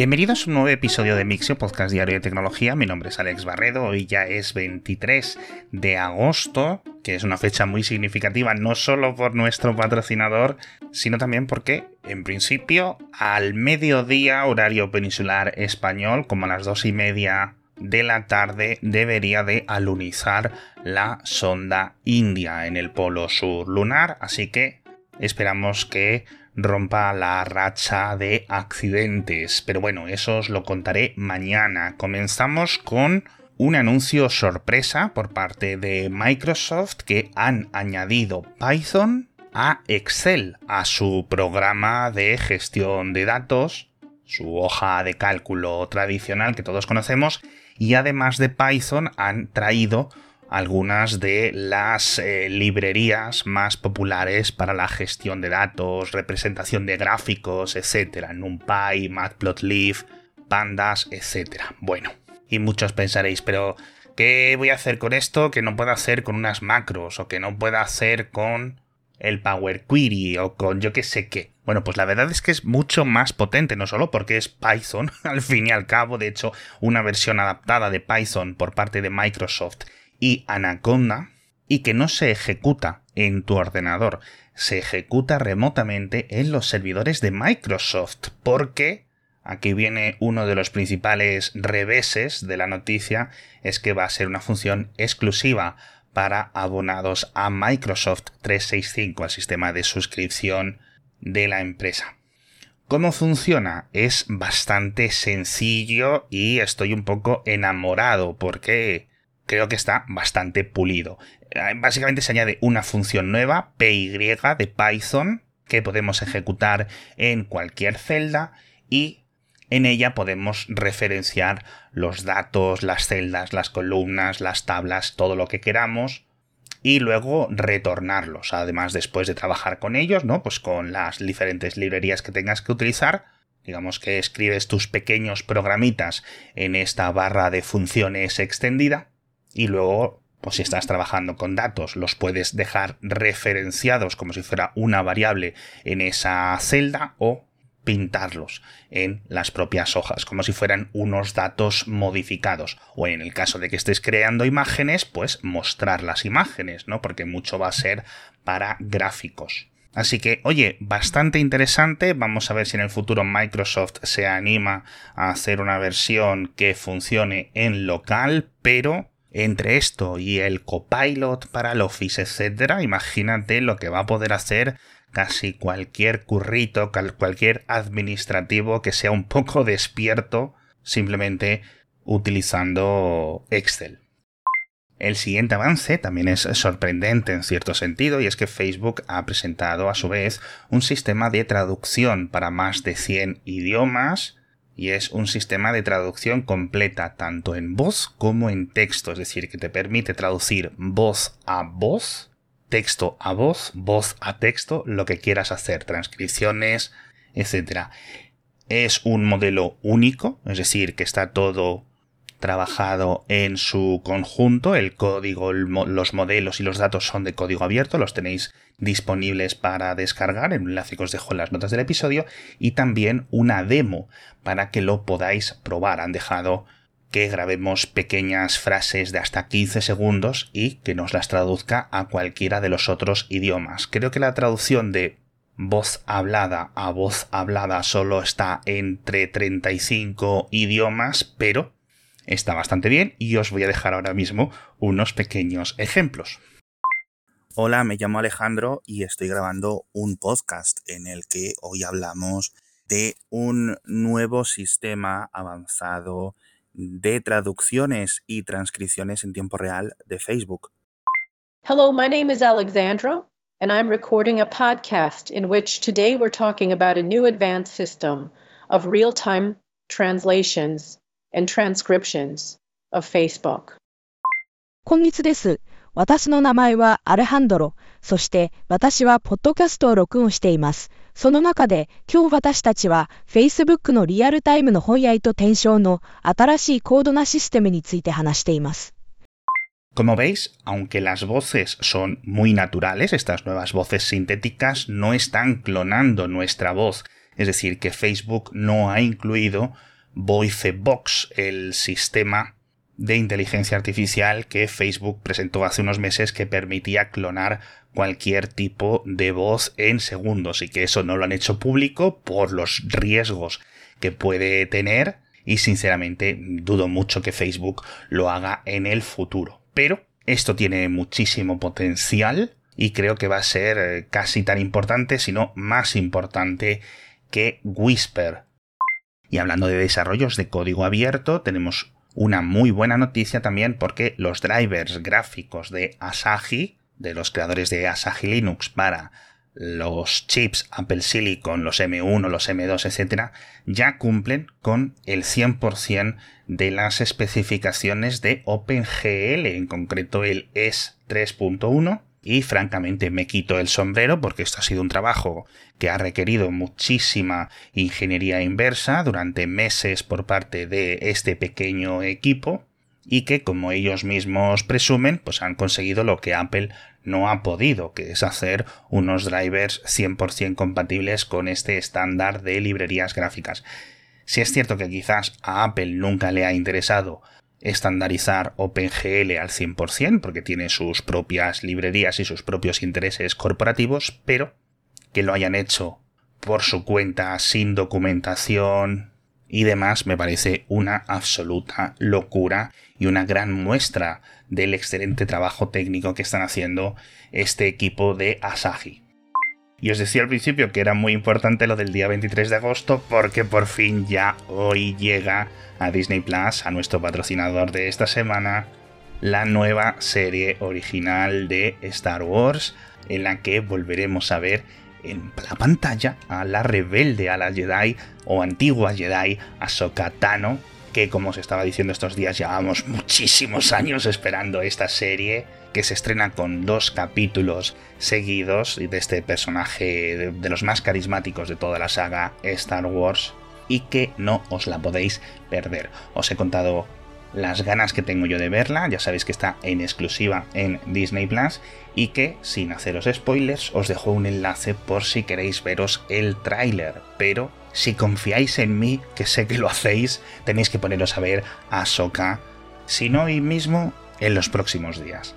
Bienvenidos a un nuevo episodio de Mixio, podcast diario de tecnología. Mi nombre es Alex Barredo. Hoy ya es 23 de agosto, que es una fecha muy significativa no solo por nuestro patrocinador, sino también porque, en principio, al mediodía, horario peninsular español, como a las dos y media de la tarde, debería de alunizar la sonda India en el polo sur lunar. Así que esperamos que rompa la racha de accidentes. Pero bueno, eso os lo contaré mañana. Comenzamos con un anuncio sorpresa por parte de Microsoft que han añadido Python a Excel, a su programa de gestión de datos, su hoja de cálculo tradicional que todos conocemos, y además de Python han traído algunas de las eh, librerías más populares para la gestión de datos, representación de gráficos, etc. NumPy, Matplotlib, Pandas, etc. Bueno, y muchos pensaréis, pero ¿qué voy a hacer con esto que no puedo hacer con unas macros o que no puedo hacer con el Power Query o con yo que sé qué? Bueno, pues la verdad es que es mucho más potente, no solo porque es Python, al fin y al cabo, de hecho, una versión adaptada de Python por parte de Microsoft y Anaconda y que no se ejecuta en tu ordenador, se ejecuta remotamente en los servidores de Microsoft, porque aquí viene uno de los principales reveses de la noticia, es que va a ser una función exclusiva para abonados a Microsoft 365, al sistema de suscripción de la empresa. ¿Cómo funciona? Es bastante sencillo y estoy un poco enamorado porque creo que está bastante pulido. Eh, básicamente se añade una función nueva, py de Python, que podemos ejecutar en cualquier celda y en ella podemos referenciar los datos, las celdas, las columnas, las tablas, todo lo que queramos y luego retornarlos. Además, después de trabajar con ellos, ¿no? Pues con las diferentes librerías que tengas que utilizar, digamos que escribes tus pequeños programitas en esta barra de funciones extendida y luego, pues si estás trabajando con datos, los puedes dejar referenciados como si fuera una variable en esa celda o pintarlos en las propias hojas, como si fueran unos datos modificados. O en el caso de que estés creando imágenes, pues mostrar las imágenes, ¿no? Porque mucho va a ser para gráficos. Así que, oye, bastante interesante. Vamos a ver si en el futuro Microsoft se anima a hacer una versión que funcione en local, pero entre esto y el copilot para el Office, etcétera, imagínate lo que va a poder hacer casi cualquier currito, cualquier administrativo que sea un poco despierto simplemente utilizando Excel. El siguiente avance también es sorprendente en cierto sentido y es que Facebook ha presentado a su vez un sistema de traducción para más de 100 idiomas y es un sistema de traducción completa tanto en voz como en texto, es decir, que te permite traducir voz a voz, texto a voz, voz a texto, lo que quieras hacer, transcripciones, etc. Es un modelo único, es decir, que está todo trabajado en su conjunto. El código, los modelos y los datos son de código abierto, los tenéis disponibles para descargar, el enlace que os dejo en las notas del episodio, y también una demo para que lo podáis probar. Han dejado que grabemos pequeñas frases de hasta 15 segundos y que nos las traduzca a cualquiera de los otros idiomas. Creo que la traducción de voz hablada a voz hablada solo está entre 35 idiomas, pero está bastante bien y os voy a dejar ahora mismo unos pequeños ejemplos. Hola, me llamo Alejandro y estoy grabando un podcast en el que hoy hablamos de un nuevo sistema avanzado de traducciones y transcripciones en tiempo real de Facebook. Hello, my name is Alexandra, and I'm recording a podcast in which today we're talking about a new advanced system of real time translations and transcriptions of Facebook. こんにちです。私の名前はアレハンドロ。そして私はポッドキャストを録音しています。その中で今日私たちは Facebook のリアルタイムの翻訳と転生の新しい高度なシステムについて話しています。Como veis, aunque las voces son muy naturales, estas nuevas voces sintéticas no están clonando nuestra voz es decir, que Facebook no ha incluido VoiceBox, el sistema de inteligencia artificial que Facebook presentó hace unos meses que permitía clonar cualquier tipo de voz en segundos y que eso no lo han hecho público por los riesgos que puede tener y sinceramente dudo mucho que Facebook lo haga en el futuro. Pero esto tiene muchísimo potencial y creo que va a ser eh, casi tan importante, si no más importante que Whisper. Y hablando de desarrollos de código abierto, tenemos una muy buena noticia también porque los drivers gráficos de Asahi, de los creadores de Asahi Linux para los chips Apple Silicon, los M1, los M2, etc., ya cumplen con el 100% de las especificaciones de OpenGL, en concreto el ES 3.1. Y francamente me quito el sombrero porque esto ha sido un trabajo que ha requerido muchísima ingeniería inversa durante meses por parte de este pequeño equipo y que, como ellos mismos presumen, pues han conseguido lo que Apple no ha podido, que es hacer unos drivers 100% compatibles con este estándar de librerías gráficas. Si es cierto que quizás a Apple nunca le ha interesado estandarizar OpenGL al 100% porque tiene sus propias librerías y sus propios intereses corporativos, pero que lo hayan hecho por su cuenta sin documentación y demás me parece una absoluta locura y una gran muestra del excelente trabajo técnico que están haciendo este equipo de Asahi. Y os decía al principio que era muy importante lo del día 23 de agosto porque por fin ya hoy llega a Disney Plus, a nuestro patrocinador de esta semana, la nueva serie original de Star Wars en la que volveremos a ver en la pantalla a la rebelde a la Jedi o antigua Jedi Ahsoka Tano que como se estaba diciendo estos días llevamos muchísimos años esperando esta serie que se estrena con dos capítulos seguidos de este personaje de, los más carismáticos de toda la saga Star Wars y que no os la podéis perder. Os he contado las ganas que tengo yo de verla, ya sabéis que está en exclusiva en Disney Plus y que, sin haceros spoilers, os dejo un enlace por si queréis veros el tráiler, pero si confiáis en mí, que sé que lo hacéis, tenéis que poneros a ver a Soka, si no hoy mismo, en los próximos días.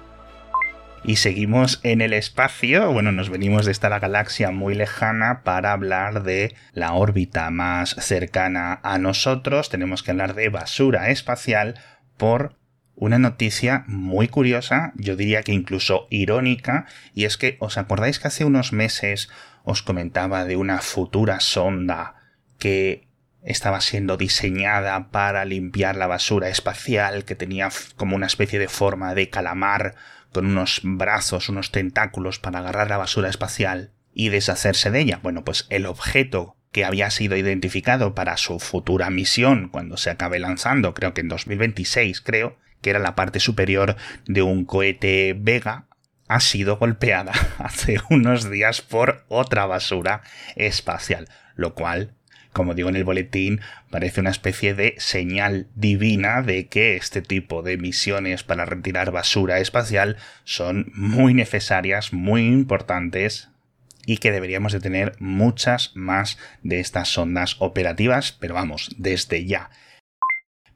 Y seguimos en el espacio, bueno, nos venimos de esta galaxia muy lejana para hablar de la órbita más cercana a nosotros, tenemos que hablar de basura espacial por una noticia muy curiosa, yo diría que incluso irónica, y es que os acordáis que hace unos meses os comentaba de una futura sonda que estaba siendo diseñada para limpiar la basura espacial, que tenía como una especie de forma de calamar, con unos brazos, unos tentáculos para agarrar la basura espacial y deshacerse de ella. Bueno, pues el objeto que había sido identificado para su futura misión cuando se acabe lanzando, creo que en 2026, creo, que era la parte superior de un cohete Vega, ha sido golpeada hace unos días por otra basura espacial, lo cual como digo en el boletín, parece una especie de señal divina de que este tipo de misiones para retirar basura espacial son muy necesarias, muy importantes y que deberíamos de tener muchas más de estas sondas operativas, pero vamos, desde ya.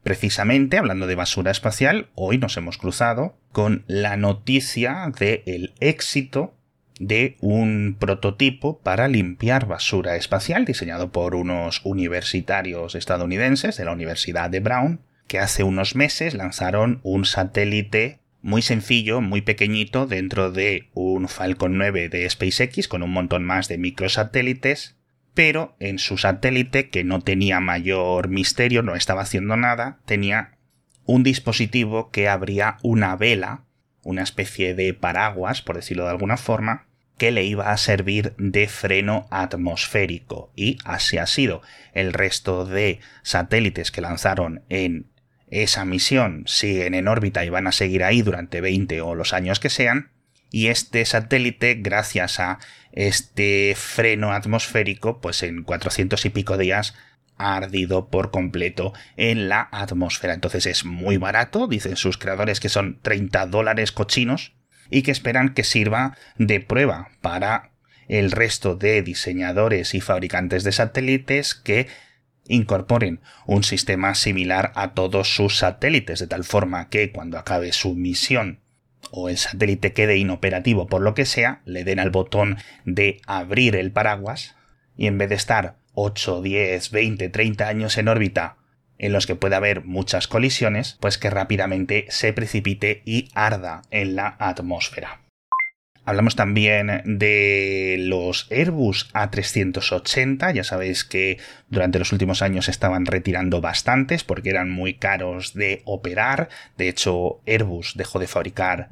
Precisamente, hablando de basura espacial, hoy nos hemos cruzado con la noticia del éxito de un prototipo para limpiar basura espacial diseñado por unos universitarios estadounidenses de la Universidad de Brown, que hace unos meses lanzaron un satélite muy sencillo, muy pequeñito, dentro de un Falcon 9 de SpaceX con un montón más de microsatélites, pero en su satélite, que no tenía mayor misterio, no estaba haciendo nada, tenía un dispositivo que abría una vela, una especie de paraguas, por decirlo de alguna forma, que le iba a servir de freno atmosférico. Y así ha sido. El resto de satélites que lanzaron en esa misión siguen en órbita y van a seguir ahí durante 20 o los años que sean. Y este satélite, gracias a este freno atmosférico, pues en 400 y pico días ha ardido por completo en la atmósfera. Entonces es muy barato, dicen sus creadores que son 30 dólares cochinos, y que esperan que sirva de prueba para el resto de diseñadores y fabricantes de satélites que incorporen un sistema similar a todos sus satélites, de tal forma que cuando acabe su misión o el satélite quede inoperativo por lo que sea, le den al botón de abrir el paraguas y en vez de estar 8, 10, 20, 30 años en órbita en los que puede haber muchas colisiones, pues que rápidamente se precipite y arda en la atmósfera. Hablamos también de los Airbus A380. Ya sabéis que durante los últimos años estaban retirando bastantes porque eran muy caros de operar. De hecho, Airbus dejó de fabricar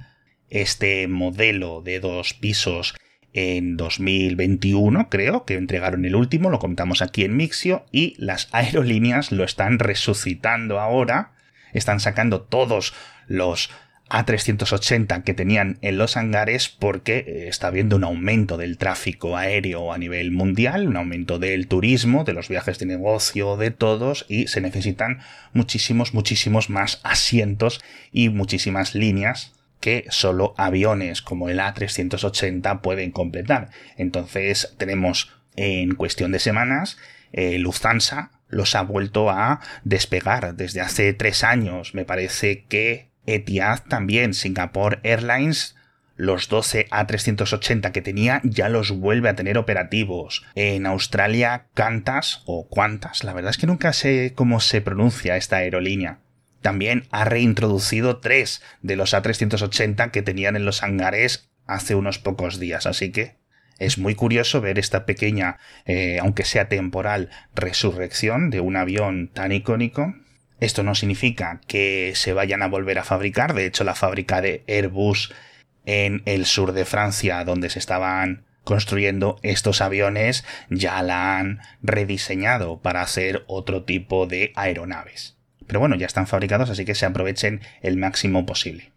este modelo de dos pisos en 2021, creo, que entregaron el último, lo contamos aquí en Mixio, y las aerolíneas lo están resucitando ahora, están sacando todos los a380 que tenían en los hangares porque eh, está habiendo un aumento del tráfico aéreo a nivel mundial, un aumento del turismo, de los viajes de negocio, de todos y se necesitan muchísimos, muchísimos más asientos y muchísimas líneas que solo aviones como el A380 pueden completar. Entonces tenemos en cuestión de semanas eh, Lufthansa los ha vuelto a despegar desde hace tres años. Me parece que Etihad también, Singapore Airlines, los 12 A380 que tenía ya los vuelve a tener operativos. En Australia, Qantas o Qantas, la verdad es que nunca sé cómo se pronuncia esta aerolínea. También ha reintroducido tres de los A380 que tenían en los hangares hace unos pocos días, así que es muy curioso ver esta pequeña, eh, aunque sea temporal, resurrección de un avión tan icónico. Esto no significa que se vayan a volver a fabricar, de hecho la fábrica de Airbus en el sur de Francia, donde se estaban construyendo estos aviones, ya la han rediseñado para hacer otro tipo de aeronaves. Pero bueno, ya están fabricados, así que se aprovechen el máximo posible.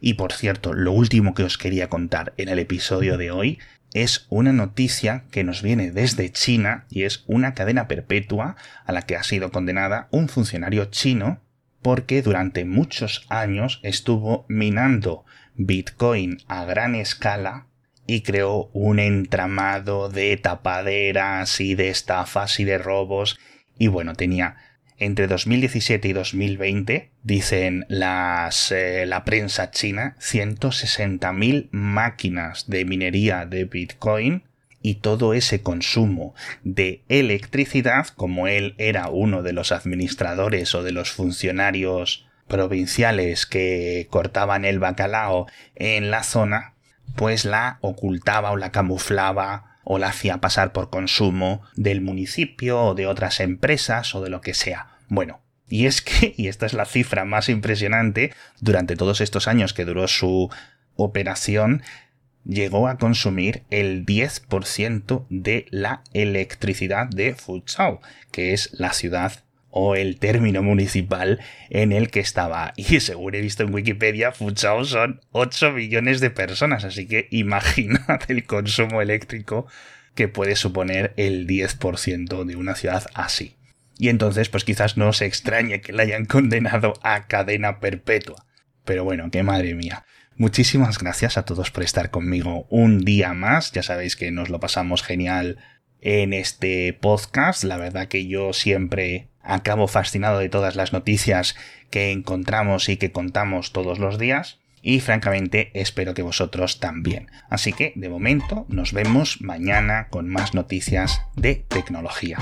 Y por cierto, lo último que os quería contar en el episodio de hoy es una noticia que nos viene desde China y es una cadena perpetua a la que ha sido condenada un funcionario chino porque durante muchos años estuvo minando Bitcoin a gran escala y creó un entramado de tapaderas y de estafas y de robos y bueno, tenía entre 2017 y 2020, dicen las, eh, la prensa china, 160.000 máquinas de minería de Bitcoin y todo ese consumo de electricidad, como él era uno de los administradores o de los funcionarios provinciales que cortaban el bacalao en la zona, pues la ocultaba o la camuflaba o la hacía pasar por consumo del municipio o de otras empresas o de lo que sea. Bueno, y es que, y esta es la cifra más impresionante, durante todos estos años que duró su operación, llegó a consumir el 10% de la electricidad de Fuzhou, que es la ciudad o el término municipal en el que estaba. Y según he visto en Wikipedia, Fuzhou son 8 millones de personas, así que imaginad el consumo eléctrico que puede suponer el 10% de una ciudad así. Y entonces, pues quizás no se extrañe que la hayan condenado a cadena perpetua. Pero bueno, que madre mía. Muchísimas gracias a todos por estar conmigo un día más. Ya sabéis que nos lo pasamos genial en este podcast. La verdad que yo siempre acabo fascinado de todas las noticias que encontramos y que contamos todos los días. Y francamente espero que vosotros también. Así que de momento nos vemos mañana con más noticias de tecnología.